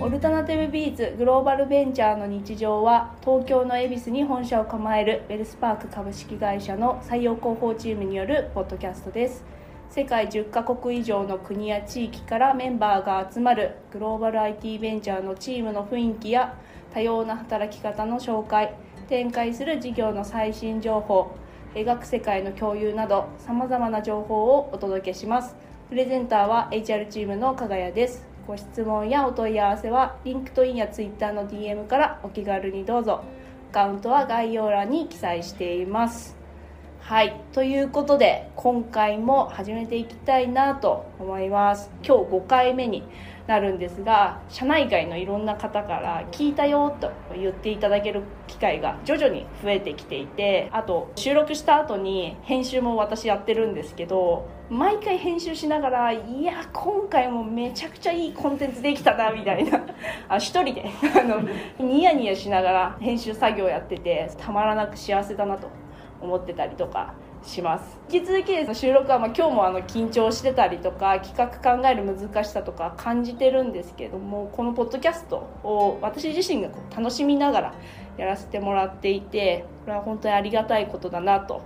オルタナティブビーツグローバルベンチャーの日常は東京の恵比寿に本社を構えるウェルスパーク株式会社の採用広報チームによるポッドキャストです。世界10カ国以上の国や地域からメンバーが集まるグローバル IT ベンチャーのチームの雰囲気や多様な働き方の紹介展開する事業の最新情報描く世界の共有などさまざまな情報をお届けします。プレゼンターは HR チームの加賀谷です。ご質問やお問い合わせは LinkedIn や Twitter の DM からお気軽にどうぞアカウントは概要欄に記載しています。はい。ということで今回も始めていきたいなと思います。今日5回目になるんですが社内外のいろんな方から聞いたよと言っていただける機会が徐々に増えてきていてあと収録した後に編集も私やってるんですけど毎回編集しながらいや今回もめちゃくちゃいいコンテンツできたなみたいな。あ一人で。あのニヤニヤしながら編集作業やっててたまらなく幸せだなと思ってたりとか。します。引き続きです収録はまあ今日もあの緊張してたりとか企画考える難しさとか感じてるんですけどもこのポッドキャストを私自身がこう楽しみながらやらせてもらっていてこれは本当にありがたいことだなと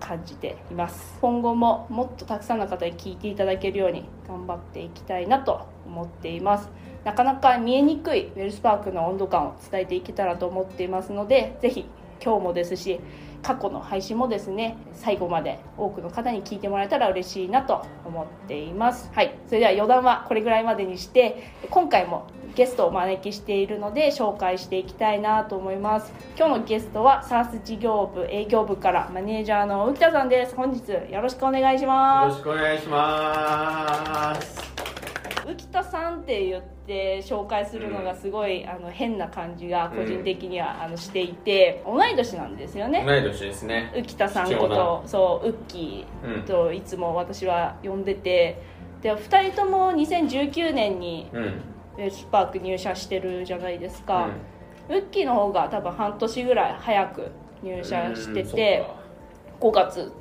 感じています。今後ももっとたくさんの方に聞いていただけるように頑張っていきたいなと思っています。なかなか見えにくいウェルスパークの温度感を伝えていけたらと思っていますのでぜひ今日もですし過去の配信もですね最後まで多くの方に聞いてもらえたら嬉しいなと思っています。はい。それでは余談はこれぐらいまでにして今回もゲストをお招きしているので紹介していきたいなと思います。今日のゲストは SARS 事業部営業部からマネージャーの浮田さんです。本日よろしくお願いします。よろしくお願いします。浮田さんって言って紹介するのがすごい、あの変な感じが個人的には、あのしていて同い年なんですよね。同い年ですね。浮田さんこと。そうウッキーといつも私は呼んでて、で2人とも2019年にウェルスパーク入社してるじゃないですか、ウッキーの方が多分半年ぐらい早く入社してて、5月、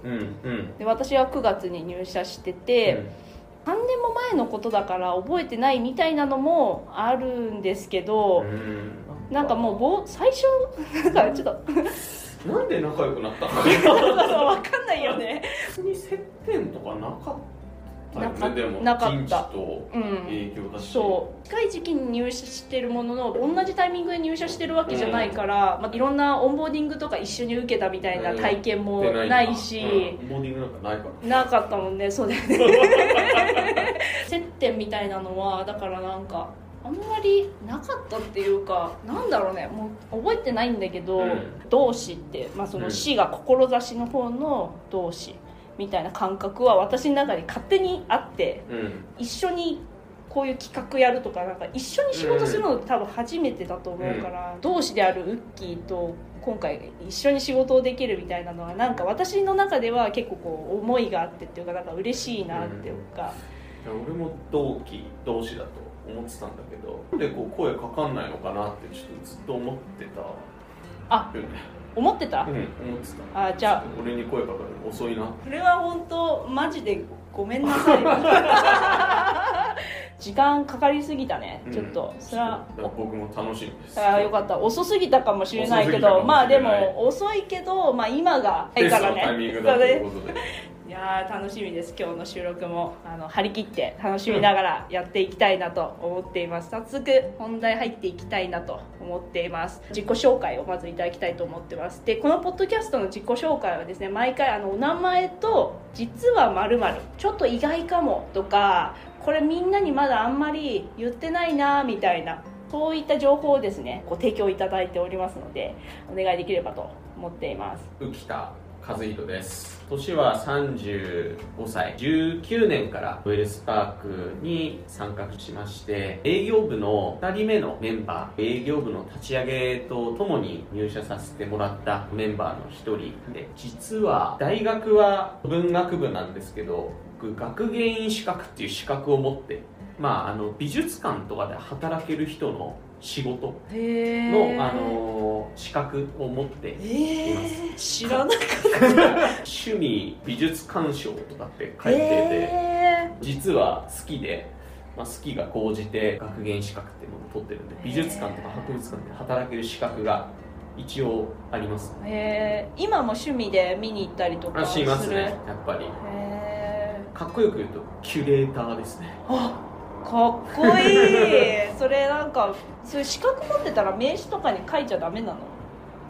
で私は9月に入社してて、3年も前のことだから覚えてないみたいなのもあるんですけど、ん、なんかもうぼ最初なんかちょっとなんで仲良くなったの？分かんないよね。別に接点とかなかったなかなかった。うん、そう。近い時期に入社してるものの同じタイミングで入社してるわけじゃないから、うん、まあ、いろんなオンボーディングとか一緒に受けたみたいな体験もないし、うん、オンボーディングなんかないから。なかったもんねそうだよね。接点みたいなのはだからなんかあんまりなかったっていうかなんだろうねもう覚えてないんだけど、うん、同志って、まあ、その死が志の方の同志、みたいな感覚は私の中に勝手にあって、うん、一緒にこういう企画やるとかなんか一緒に仕事するの多分初めてだと思うから、うん、同志であるウッキーと今回一緒に仕事をできるみたいなのはなんか私の中では結構こう思いがあってっていうかなんか嬉しいなっていうか、うん、俺も同期同志だと思ってたんだけどなんでこう声かかんないのかなってちょっとずっと思ってたあ、思ってた、うん、思ってた。あじゃあ。俺に声かかるの遅いな。これは本当マジでごめんなさい。時間かかりすぎたね、ちょっと。それは僕も楽しみです。ああよかった。遅すぎたかもしれないけどまあでも遅いけど、まあ、今がいからね。タイミングだと いや楽しみです。今日の収録もあの張り切って楽しみながらやっていきたいなと思っています。早速本題入っていきたいなと思っています。自己紹介をまずいただきたいと思ってます。でこのポッドキャストの自己紹介はですね毎回あのお名前と実はまるちょっと意外かもとかこれみんなにまだあんまり言ってないなみたいなそういった情報をですねご提供いただいておりますのでお願いできればと思っています。浮田。和弘です。年は35歳。19年からウェルスパークに参画しまして営業部の2人目のメンバー営業部の立ち上げとともに入社させてもらったメンバーの1人で実は大学は文学部なんですけど僕学芸員資格っていう資格を持ってまあ、あの美術館とかで働ける人の仕事の、あの資格を持っています、知らなかった。趣味美術鑑賞とかって書いてて実は好きでまあ、好きが高じて学芸資格っていうのを取ってるんで美術館とか博物館で働ける資格が一応あります。へえ今も趣味で見に行ったりとかするあしますねやっぱり。かっこよく言うとキュレーターですね。あかっこいい。それなんかそういう資格持ってたら名刺とかに書いちゃダメなの？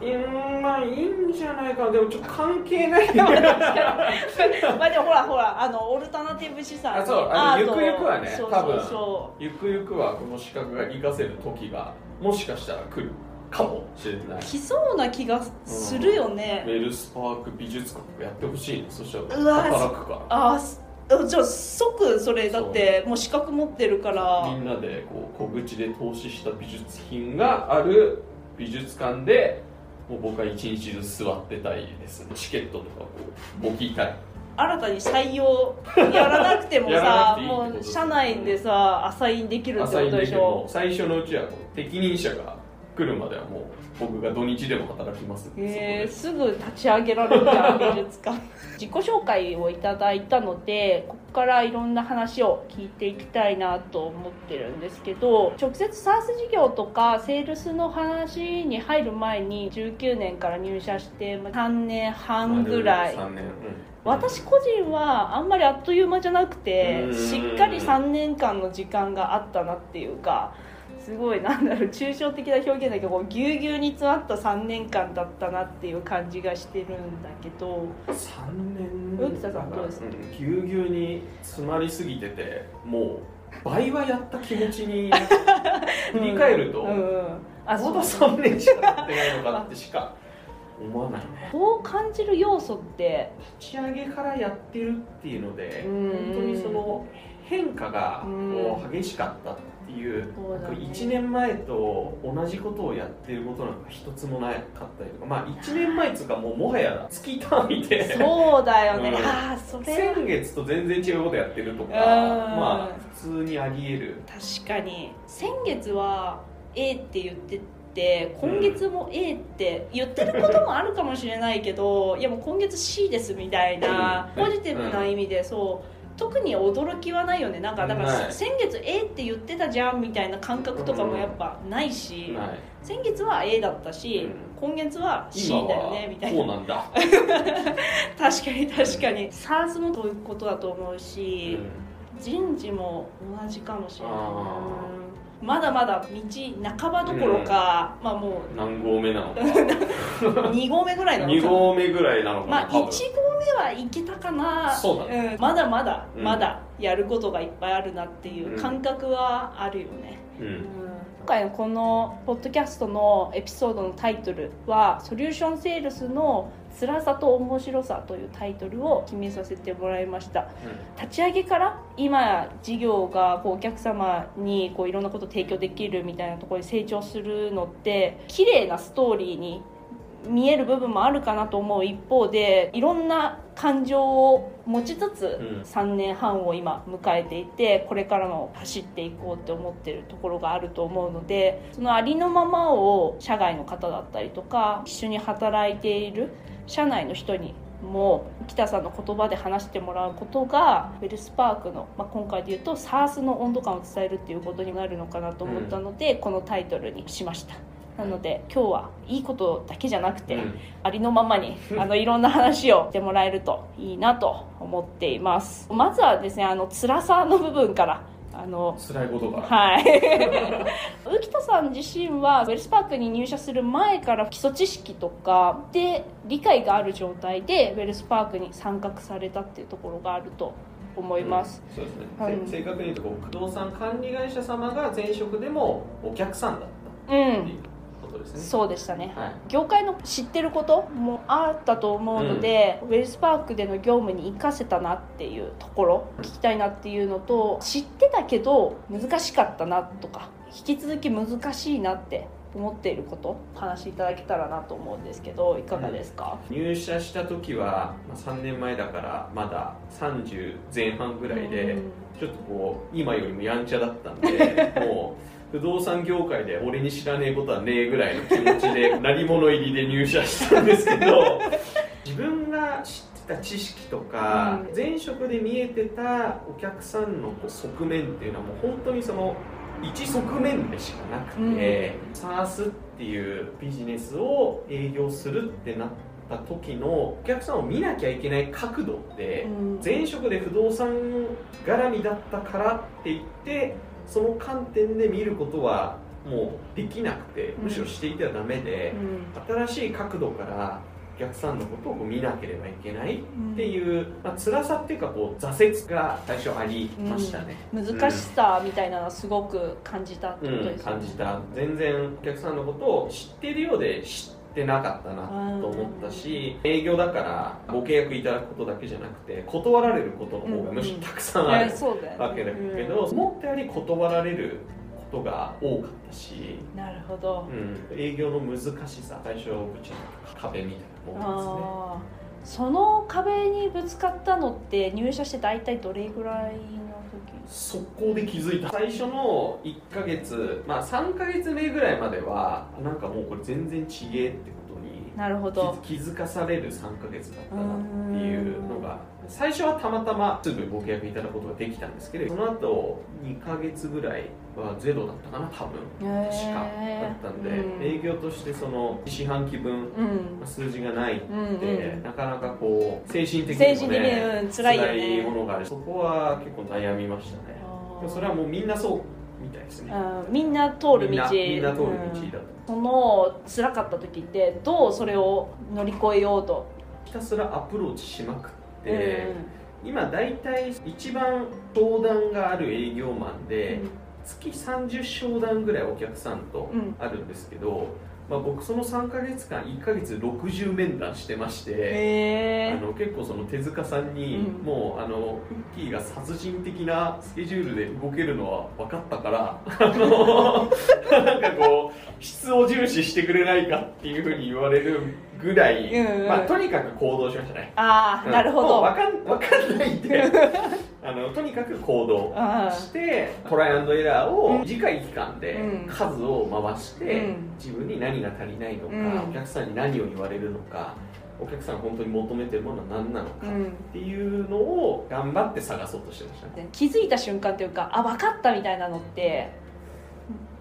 うーんまあいいんじゃないか。なでもちょっと関係ない。まあでもほらほらあのオルタナティブ資産に。あそうあゆくゆくはねそうそうそゆくゆくはこの資格が活かせる時がもしかしたら来るかもしれない。う来そうな気がするよね、ウェルスパーク美術館やってほしいね。そしたら働くから。あすじゃあ即それだってもう資格持ってるから。みんなでこう小口で投資した美術品がある美術館でもう僕は一日中座ってたいです。ねチケットとかこう簿記たい新たに採用やらなくてもさ もう社内でさアサインできるってことでしょ。最初のうちはこう適任者が来るまではもう僕が土日でも働きますへえそすぐ立ち上げられるじゃん美術館。自己紹介をいただいたのでここからいろんな話を聞いていきたいなと思ってるんですけど直接 SARS 事業とかセールスの話に入る前に19年から入社してまあ3年半ぐらい。3年、うん。私個人はあんまりあっという間じゃなくてうん。しっかり3年間の時間があったなっていうかすごいなんだろう抽象的な表現だけどこうぎゅうぎゅうに詰まった3年間だったなっていう感じがしてるんだけど。3年植田さんどうですか？ん。ぎゅうぎゅうに詰まりすぎててもう倍はやった気持ちに 振り返ると、うんうん。あまだそう3年しかやってないのかってしか思わないね。こう感じる要素って。立ち上げからやってるっていうのでうん。本当にその変化がうん。こう激しかったっていうそうだね。1年前と同じことをやってることなんか一つもなかったりとか。まあ1年前っつうかもうもはや月単位で。そうだよね、うん。ああそれ先月と全然違うことやってるとかうん。まあ普通にあり得る。確かに。先月は A って言ってて今月も A って言ってることもあるかもしれないけどいやもう今月 C ですみたいなうん。ポジティブな意味でそう特に驚きはないよね。なんかだから先月 A って言ってたじゃんみたいな感覚とかもやっぱないしはい。先月は A だったし今月は C 今だよねみたはいこうななんだ。確かに確かに。SARS もそういうことだと思うし、うん。人事も同じかもしれない。まだまだ道半ばどころか、まあもう何合目なのか。2合目ぐらいなの2かな。合目ぐらいなのかな、まあ1合多分目はいけたかな。そうだね。ん。まだまだ、うん。まだやることがいっぱいあるなっていう感覚はあるよね、ううん。ん今回のこのポッドキャストのエピソードのタイトルは「ソリューションセールスの辛さと面白さ」というタイトルを決めさせてもらいました。立ち上げから今事業がこうお客様にこういろんなことを提供できるみたいなところに成長するのって綺麗なストーリーに見える部分もあるかなと思う一方でいろんな感情を持ちつつうん。3年半を今迎えていてこれからも走っていこうって思ってるところがあると思うのでそのありのままを社外の方だったりとか一緒に働いている社内の人にも北さんの言葉で話してもらうことがウェルスパークの、まあ、今回で言うと SARS の温度感を伝えるっていうことになるのかなと思ったので、このタイトルにしましたなので今日はいいことだけじゃなくて、うん。ありのままに あのいろんな話をしてもらえるといいなと思っています。まずはですねあの辛さの部分からあの辛いことが。はい。浮田さん自身はウェルスパークに入社する前から基礎知識とかで理解がある状態でウェルスパークに参画されたっていうところがあると思います、そうですね、はいせ正確に言うと不動産管理会社様が前職でもお客さんだったうん、っていう。ことですね、そうでしたね。はい。業界の知ってることもあったと思うので、ウェルスパークでの業務に生かせたなっていうところ聞きたいなっていうのと知ってたけど難しかったなとか引き続き難しいなって思っていることお話しいただけたらなと思うんですけどいかがですか、入社した時は、まあ、3年前だからまだ30前半ぐらいで、うん。ちょっとこう今よりもやんちゃだったんで もう不動産業界で俺に知らねえことはねえぐらいの気持ちで鳴り物入りで入社したんですけど 自分が知ってた知識とか、うん前職で見えてたお客さんの側面っていうのはもう本当にその一側面でしかなくて、SARS っていうビジネスを営業するってなった時のお客さんを見なきゃいけない角度って、うん。前職で不動産絡みだったからって言ってその観点で見ることはもうできなくてむしろしていてはダメでう、ん。新しい角度からお客さんのことを見なければいけないっうんていう、まあ辛さっていうかこう挫折が最初ありましたね、難しさみたいなのはすごく感じたってうんことですよね。感じた。全然お客さんのことを知ってるようで知ってなかったなと思ったし営業だからご契約いただくことだけじゃなくて断られることの方がむしろたくさんあるわけだけど、思ったより断られることが多かったし、うんなるほど。うん、営業の難しさ最初ぶち当壁みたいなもんですね。その壁にぶつかったのって入社して大体どれぐらいの時速攻で気づいた。最初の1ヶ月まあ3ヶ月目ぐらいまではなんかもうこれ全然ちげえってことになるほど。気気づかされる3ヶ月だったなっていうのが最初はたまたますぐご契約いただくことができたんですけどその後2ヶ月ぐらいはゼロだったかな多分。へ確か業としてその四半期分うん。数字がないって、うんうん。なかなかこう精神的精神にもね的にうん辛いよね。ものがある。そこは結構悩みましたね。それはもうみんなそうみたいですね。うんみんな通る道。みんな通る道うん。だと、その辛かった時ってどうそれを乗り越えようと、ひたすらアプローチしまくって、うん。今大体一番商談がある営業マンで、月30商談ぐらいお客さんとうん。あるんですけど、まあ、僕その3ヶ月間1ヶ月60面談してまして、あの結構その手塚さんに、うん。もうあのフッキーが殺人的なスケジュールで動けるのは分かったから なんかこう質を重視してくれないかっていうふうに言われるぐらい、うんうん。まあ、とにかく行動しましたね。ああなるほど。分かん分かんないんで あのとにかく行動あしてトライアンドエラーを短い期間でうん。数を回して、うん。自分に何が足りないのか、うん。お客さんに何を言われるのかお客さんが本当に求めてるものは何なのか、っていうのを頑張って探そうとしてましたね。で気づいた瞬間っていうかあ分かったみたいなのって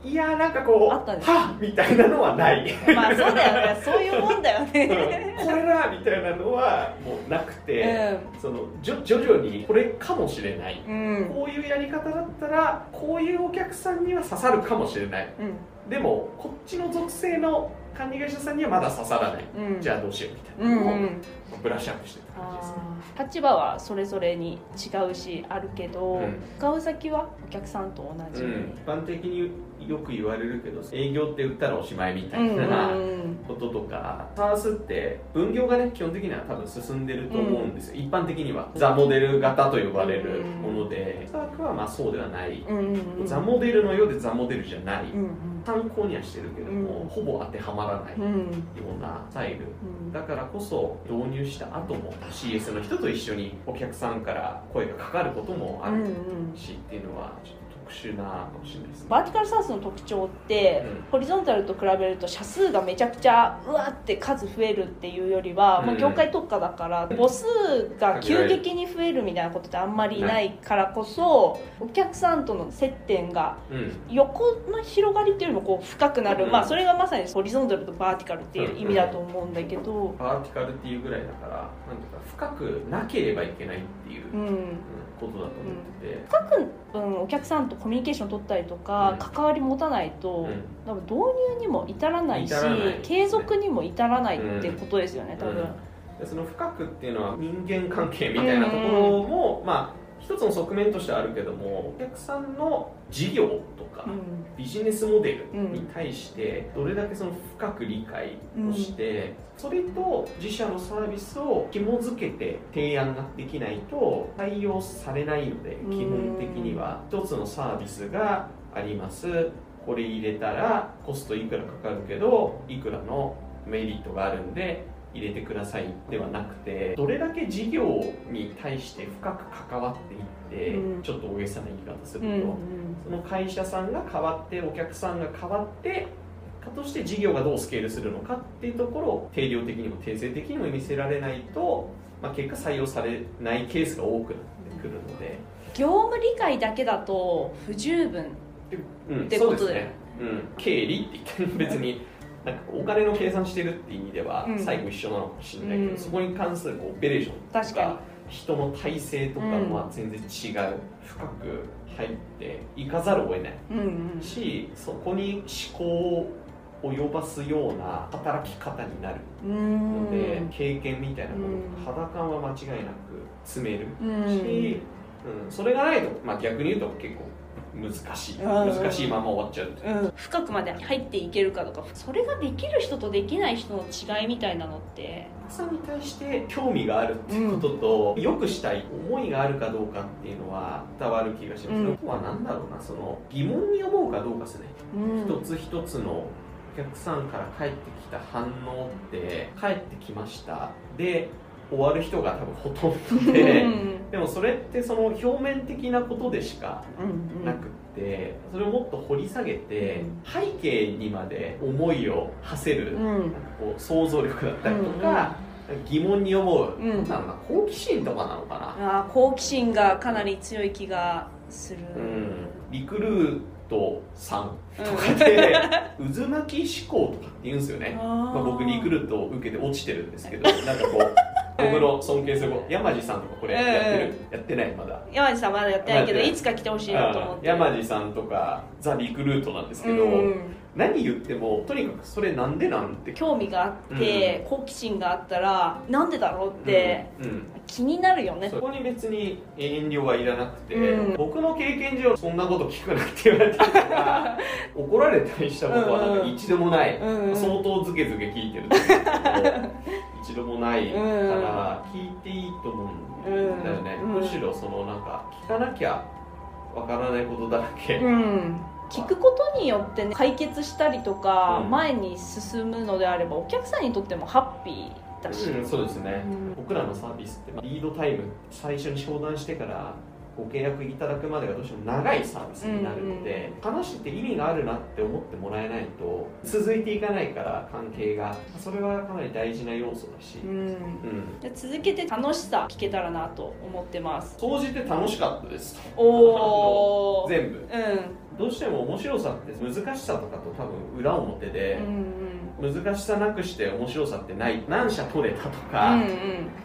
いやーなんかこうあったんですはっみたいなのはない。まあそうだよね。そういうもんだよ うんねこれだみたいなのはもうなくて、そのじょ徐々にこれかもしれない。うん。こういうやり方だったらこういうお客さんには刺さるかもしれない。うん。でもこっちの属性の管理会社さんにはまだ刺さらない、うん。じゃあどうしようみたうんいな。のをうん。ブラッシュアップしてた感じですね。立場はそれぞれに違うしあるけど、うん。使う先はお客さんと同じ、うん、一般的によく言われるけど営業って売ったらおしまいみたいうんうんなうん。こととか、サースって分業がね基本的には多分進んでると思うんですよ、一般的には。ザ・モデル型と呼ばれるもので、スタークはまあそうではない、うんうんうん。ザ・モデルのようでザ・モデルじゃない、うん参考にはしてるけども、うんほぼ当てはまらないようなスタイル。うん。だからこそ導入した後も CS の人と一緒にお客さんから声がかかることもあるしっていうのはちょっと特殊なかもしれないですね。バーティカルサースの特徴って、うん。ホリゾンタルと比べると社数がめちゃくちゃうわって数増えるっていうよりは、もう業界特化だから母数が急激に増えるみたいなことってあんまりないからこそお客さんとの接点がうん。横の広がりっていうよりもこう深くなる、うん。まあそれがまさにホリゾンタルとバーティカルっていう意味だと思うんだけど、バーティカルっていうぐらいだからなんていうか深くなければいけないっていう、うん、うんことだと思ってて、深く、うん、お客さんとコミュニケーション取ったりとか、うん。関わり持たないと、うん。多分導入にも至らないしね継続にも至らないってことですよね、多分、でその深くっていうのは人間関係みたいなところも、まあ一つの側面としてはあるけどもお客さんの事業とか、うん。ビジネスモデルに対してどれだけその深く理解をして、それと自社のサービスを紐づけて提案ができないと対応されないのでうん。基本的には。一つのサービスがあります。これ入れたらコストいくらかかるけどいくらのメリットがあるんで入れてくださいではなくてどれだけ事業に対して深く関わっていって、うん。ちょっと大げさな言い方すると、うんうん。その会社さんが変わってお客さんが変わってかとして事業がどうスケールするのかっていうところを定量的にも定性的にも見せられないとまあ、結果採用されないケースが多くなってくるので、業務理解だけだと不十分うん、ってことだよそうですね、うん、経理って言って別になんかお金の計算してるって意味ではうん。最後一緒なのかもしれないけど、うん。そこに関するこうオペレーションと確かに。人の体制とかうんは全然違う、深く入っていかざるを得ない。うんうんしそこに思考を及ばすような働き方になる。うので、ん経験みたいなものうん。肌感は間違いなく積める。うん。し、うん、それがないと、まあ、逆に言うと結構難しい。うん。難しいまま終わっちゃうう。ん、深くまで入っていけるかとか。それができる人とできない人の違いみたいなのって。さんに対して興味があるっていうことと、良くしたい思いがあるかどうかっていうのは伝わる気がします、うん。は何だろうなその疑問に思うかどうかですね、うん。一つ一つのお客さんから返ってきた反応って返ってきました。で終わる人が多分ほとんどででもそれってその表面的なことでしかうんなくってそれをもっと掘り下げて背景にまで思いを馳せるうん。なんかこう想像力だったりとか、疑問に思う、うんなんだ好奇心とかなのかな、あー好奇心がかなり強い気がする、うん、リクルートさんとかで、渦巻き思考とかって言うんですよね、まあ、僕リクルートを受けて落ちてるんですけどなんかこう僕の尊敬する子山地さんとかこれやってる、やってない？まだ。山地さんまだやってないけどい。いつか来てほしいなと思ってうん山地さんとかザ・リクルートなんですけど、うん何言ってもとにかくそれなんでなんて。興味があって、好奇心があったらなんでだろうってうんうん。気になるよね、そこに別に遠慮はいらなくて、うん。僕の経験上そんなこと聞くなって言われたりとか怒られたりしたことはなんか一度もない、うんうん。相当ズケズケ聞いてるんですけど 一度もないから聞いていいと思うんだよね、うん。むしろそのなんか聞かなきゃわからないことだらけ、うん。聞くことによって、ね、解決したりとか、うん。前に進むのであればお客さんにとってもハッピーだし、うん、そうですね、うん。僕らのサービスってまあリードタイム最初に商談してからご契約いただくまでがどうしても長いサービスになるので、話して意味があるなって思ってもらえないと続いていかないから関係が。それはかなり大事な要素だし、うん。うん。で続けて楽しさ聞けたらなと思ってます。総じて楽しかったです。おお 全部。うんどうしても面白さって難しさとかと多分裏表でう、ん難しさなくして面白さってない何社取れたとうか、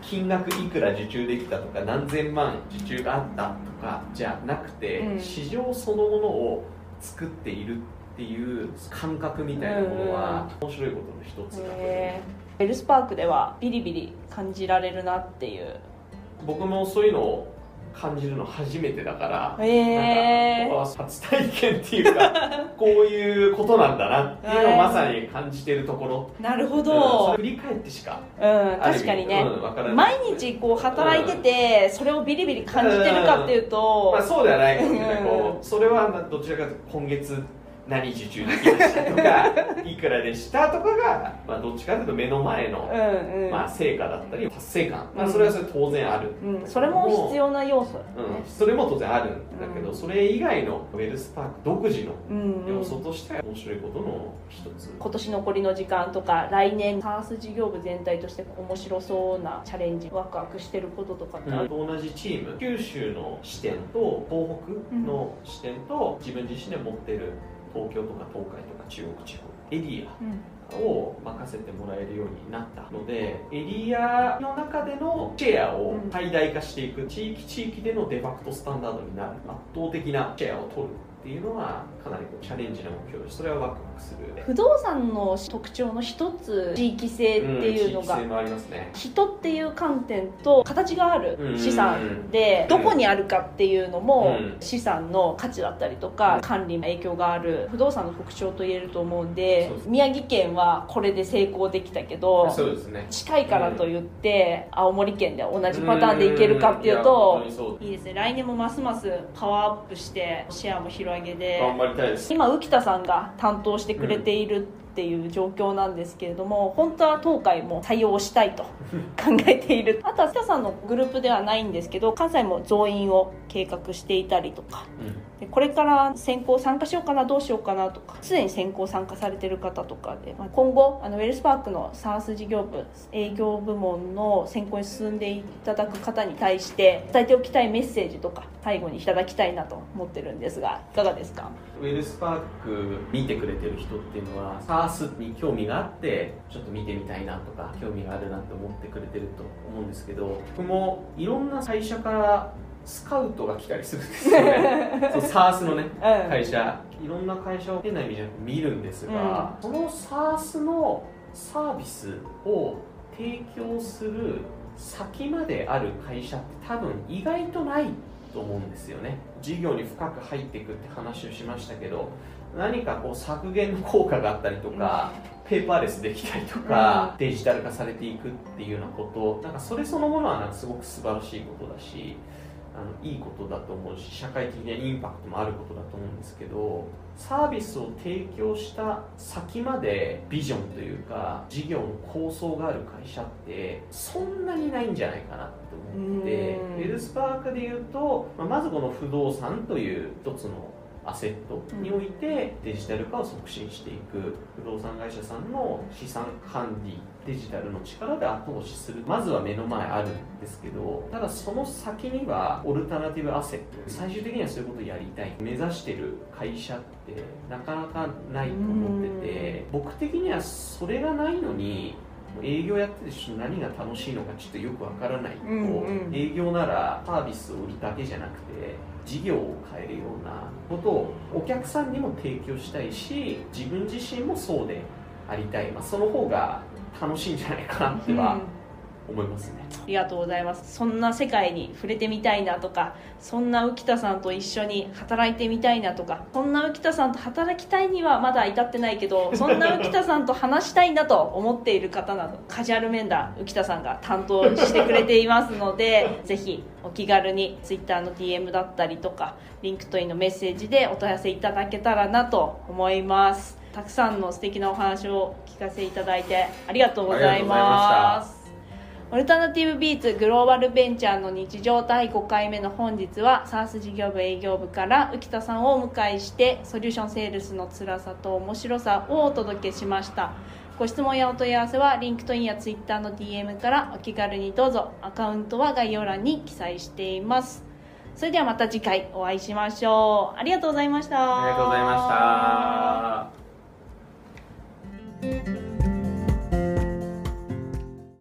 金額いくら受注できたとか何千万受注があったとかじゃなくて、うん。市場そのものを作っているっていう感覚みたいなものは面白いことの一つだと思ベルスパークではビリビリ感じられるなっていう。僕もそういうのを感じるの初めてだから、へー。なんか初体験っていうか こういうことなんだなっていうのをまさに感じてるところ、なるほうん振り返ってしかうん確かにね。うん毎日こう働いててそれをビリビリ感じてるかっていうとまあ、そうではないかもしれない、うん。こうそれはまあどちらかというと今月何受注できましたとかいくらでしたとかが、まあ、どっちかというと目の前の、うんうん、まあ、成果だったり達成感、まあ、うん。それはそれ当然ある、うん、それも必要な要素だね。うん、それも当然あるんだけど、うん。それ以外のウェルスパーク独自のうんうん要素として面白いことの一つ、今年残りの時間とか来年サース事業部全体として面白そうなチャレンジワクワクしてることとかってある、同じチーム九州の視点と東北の視点と自分自身で持っている東京とか東海とか中国地方エリアうん。を任せてもらえるようになったのでエリアの中でのシェアを最大化していく地域地域でのデファクトスタンダードになる圧倒的なシェアを取るっていうのはかなりこうチャレンジな目標です。それはワクワクする。不動産の特徴の一つ地域性っていうのが、ん地域性もありますね。人っていう観点と形があるうん資産でどこにあるかっていうのもうん。資産の価値だったりとか管理に影響がある不動産の特徴と言えると思うんで宮城県はこれで成功できたけどそうですね。近いからといって青森県で同じパターンでいけるかっていううん。といいですね。来年もますますパワーアップしてシェアも広げで頑張りたいです。今浮田さんが担当ししてくれているっていう状況なんですけれども、本当は東海も対応したいと考えている。あとは北さんのグループではないんですけど関西も増員を計画していたりとか。うん。でこれから選考参加しようかなどうしようかなとかすでに選考参加されてる方とかで、まあ、今後あのウェルスパークの SARS 事業部営業部門の選考に進んでいただく方に対して伝えておきたいメッセージとか最後にいただきたいなと思ってるんですがいかがですか？ウェルスパーク見てくれてる人っていうのは SARS に興味があってちょっと見てみたいなとか興味があるなと思ってくれてると思うんですけど僕もいろんな会社からスカウトが来たりするんですよね。そう SARS のねうん。会社。いろんな会社を変な意味じゃなく見るんですが、その SARS のサービスを提供する先まである会社って多分意外とないと思うんですよね。事業に深く入っていくって話をしましたけど何かこう削減の効果があったりとか、ペーパーレスできたりとか、デジタル化されていくっていうようなことなんかそれそのものはなんかすごく素晴らしいことだしあのいいことだと思うし社会的なインパクトもあることだと思うんですけどサービスを提供した先までビジョンというか事業の構想がある会社ってそんなにないんじゃないかなと思ってうん。ウェルスパークでいうと、まあまずこの不動産という一つのアセットにおいてデジタル化を促進していく不動産会社さんの資産管理デジタルの力で後押しするまずは目の前あるんですけどただその先にはオルタナティブアセット最終的にはそういうことをやりたい。目指してる会社ってなかなかないと思ってて僕的にはそれがないのに営業やってて何が楽しいのかちょっとよくわからないと、うんうん。営業ならサービスを売るだけじゃなくて事業を変えるようなことをお客さんにも提供したいし自分自身もそうでありたい、まあ、その方が楽しいんじゃないかなっては思いますね、ありがとうございます。そんな世界に触れてみたいなとかそんな浮田さんと一緒に働いてみたいなとかそんな浮田さんと働きたいにはまだ至ってないけど そんな浮田さんと話したいなと思っている方などカジュアル面談浮田さんが担当してくれていますので ぜひお気軽に Twitter の DM だったりとか LinkedIn のメッセージでお問い合わせいただけたらなと思います。たくさんの素敵なお話を聞かせいただいてありがとうございますオルタナティブビーツグローバルベンチャーの日常第5回目の本日は SARS 事業部営業部から浮田さんをお迎えしてソリューションセールスの辛さと面白さをお届けしました。ご質問やお問い合わせはリンクトインやツイッターの DM からお気軽にどうぞ。アカウントは概要欄に記載しています。それではまた次回お会いしましょう。ありがとうございました。ありがとうございました。